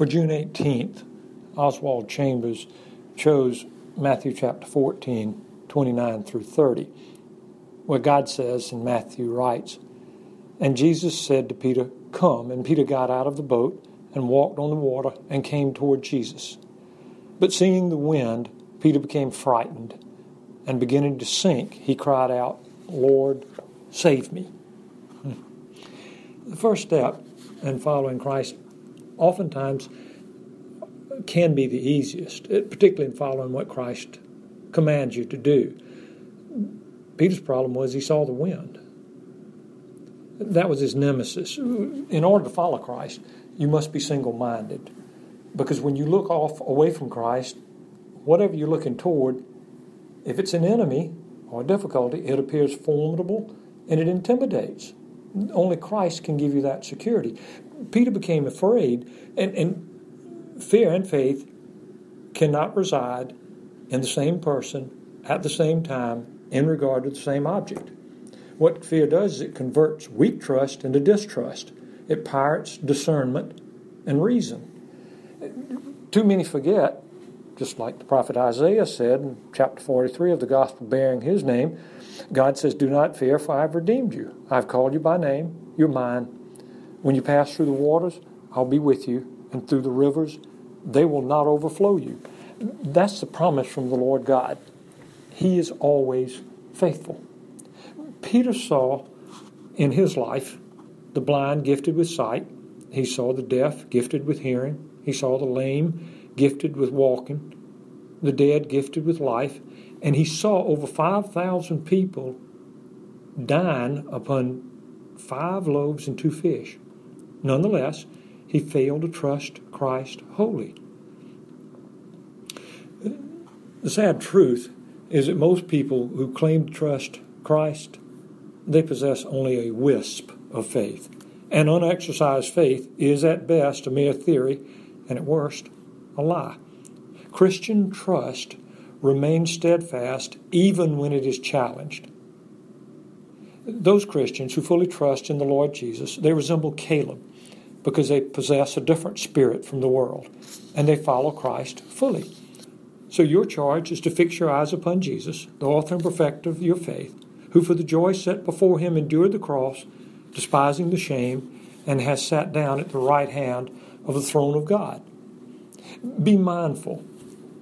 For June 18th, Oswald Chambers chose Matthew chapter 14, 29 through 30, where God says, and Matthew writes, And Jesus said to Peter, Come. And Peter got out of the boat and walked on the water and came toward Jesus. But seeing the wind, Peter became frightened, and beginning to sink, he cried out, Lord, save me. Hmm. The first step in following Christ oftentimes can be the easiest, eh, particularly in following what Christ commands you to do. Peter's problem was he saw the wind. That was his nemesis. In order to follow Christ, you must be single minded. Because when you look off away from Christ, whatever you're looking toward, if it's an enemy or a difficulty, it appears formidable and it intimidates. Only Christ can give you that security. Peter became afraid, and, and fear and faith cannot reside in the same person at the same time in regard to the same object. What fear does is it converts weak trust into distrust. It pirates discernment and reason. Too many forget, just like the prophet Isaiah said in chapter 43 of the gospel bearing his name, God says, Do not fear, for I have redeemed you. I've called you by name. You're mine. When you pass through the waters, I'll be with you, and through the rivers, they will not overflow you. That's the promise from the Lord God. He is always faithful. Peter saw in his life the blind gifted with sight, he saw the deaf gifted with hearing, he saw the lame gifted with walking, the dead gifted with life, and he saw over 5,000 people dine upon five loaves and two fish. Nonetheless, he failed to trust Christ wholly. The sad truth is that most people who claim to trust Christ, they possess only a wisp of faith. And unexercised faith is at best a mere theory, and at worst, a lie. Christian trust remains steadfast even when it is challenged. Those Christians who fully trust in the Lord Jesus, they resemble Caleb because they possess a different spirit from the world and they follow Christ fully. So your charge is to fix your eyes upon Jesus, the author and perfecter of your faith, who for the joy set before him endured the cross, despising the shame, and has sat down at the right hand of the throne of God. Be mindful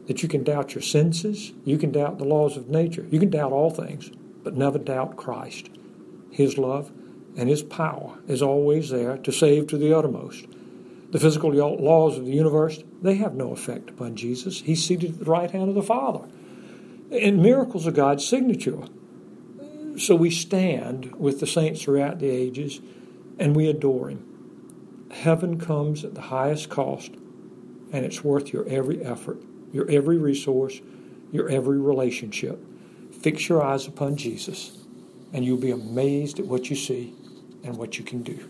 that you can doubt your senses, you can doubt the laws of nature, you can doubt all things, but never doubt Christ. His love and His power is always there to save to the uttermost. The physical laws of the universe, they have no effect upon Jesus. He's seated at the right hand of the Father. And miracles are God's signature. So we stand with the saints throughout the ages and we adore Him. Heaven comes at the highest cost, and it's worth your every effort, your every resource, your every relationship. Fix your eyes upon Jesus, and you'll be amazed at what you see and what you can do.